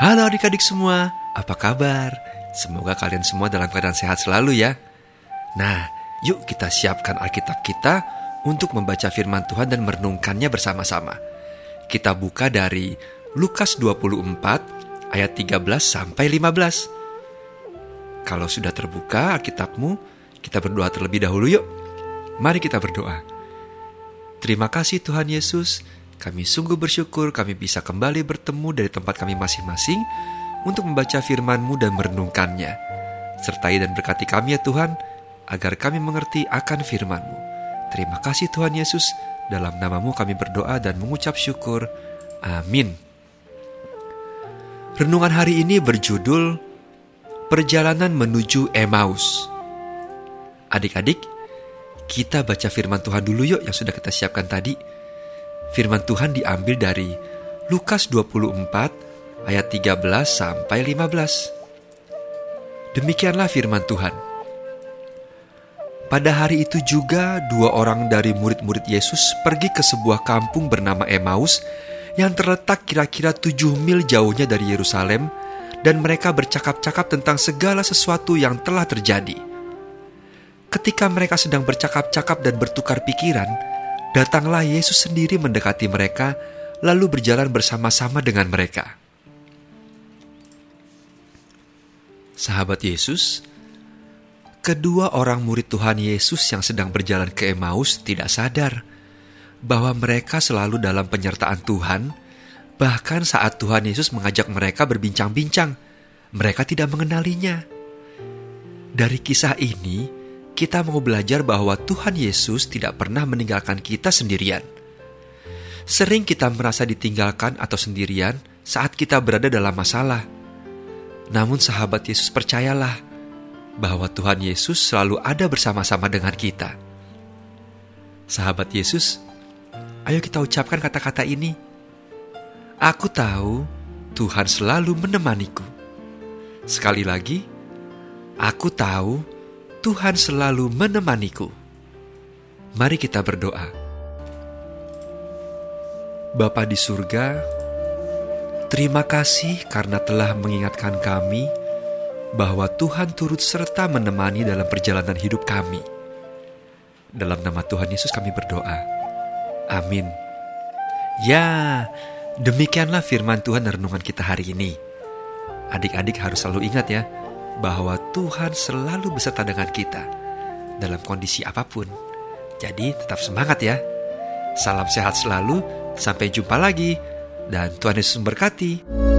Halo adik-adik semua, apa kabar? Semoga kalian semua dalam keadaan sehat selalu ya. Nah, yuk kita siapkan Alkitab kita untuk membaca firman Tuhan dan merenungkannya bersama-sama. Kita buka dari Lukas 24 ayat 13 sampai 15. Kalau sudah terbuka Alkitabmu, kita berdoa terlebih dahulu yuk. Mari kita berdoa. Terima kasih Tuhan Yesus, kami sungguh bersyukur kami bisa kembali bertemu dari tempat kami masing-masing untuk membaca firman-Mu dan merenungkannya. Sertai dan berkati kami ya Tuhan, agar kami mengerti akan firman-Mu. Terima kasih Tuhan Yesus, dalam namamu kami berdoa dan mengucap syukur. Amin. Renungan hari ini berjudul Perjalanan Menuju Emmaus. Adik-adik, kita baca firman Tuhan dulu yuk yang sudah kita siapkan tadi. Firman Tuhan diambil dari Lukas 24 ayat 13 sampai 15. Demikianlah firman Tuhan. Pada hari itu juga dua orang dari murid-murid Yesus pergi ke sebuah kampung bernama Emmaus yang terletak kira-kira tujuh mil jauhnya dari Yerusalem dan mereka bercakap-cakap tentang segala sesuatu yang telah terjadi. Ketika mereka sedang bercakap-cakap dan bertukar pikiran, datanglah Yesus sendiri mendekati mereka lalu berjalan bersama-sama dengan mereka. Sahabat Yesus, kedua orang murid Tuhan Yesus yang sedang berjalan ke Emmaus tidak sadar bahwa mereka selalu dalam penyertaan Tuhan, bahkan saat Tuhan Yesus mengajak mereka berbincang-bincang, mereka tidak mengenalinya. Dari kisah ini, kita mau belajar bahwa Tuhan Yesus tidak pernah meninggalkan kita sendirian. Sering kita merasa ditinggalkan atau sendirian saat kita berada dalam masalah namun sahabat Yesus percayalah bahwa Tuhan Yesus selalu ada bersama-sama dengan kita. Sahabat Yesus, ayo kita ucapkan kata-kata ini. Aku tahu Tuhan selalu menemaniku. Sekali lagi, aku tahu Tuhan selalu menemaniku. Mari kita berdoa. Bapa di surga, Terima kasih karena telah mengingatkan kami bahwa Tuhan turut serta menemani dalam perjalanan hidup kami. Dalam nama Tuhan Yesus kami berdoa. Amin. Ya, demikianlah firman Tuhan dan renungan kita hari ini. Adik-adik harus selalu ingat ya, bahwa Tuhan selalu beserta dengan kita dalam kondisi apa pun. Jadi tetap semangat ya. Salam sehat selalu, sampai jumpa lagi dan Tuhan Yesus memberkati.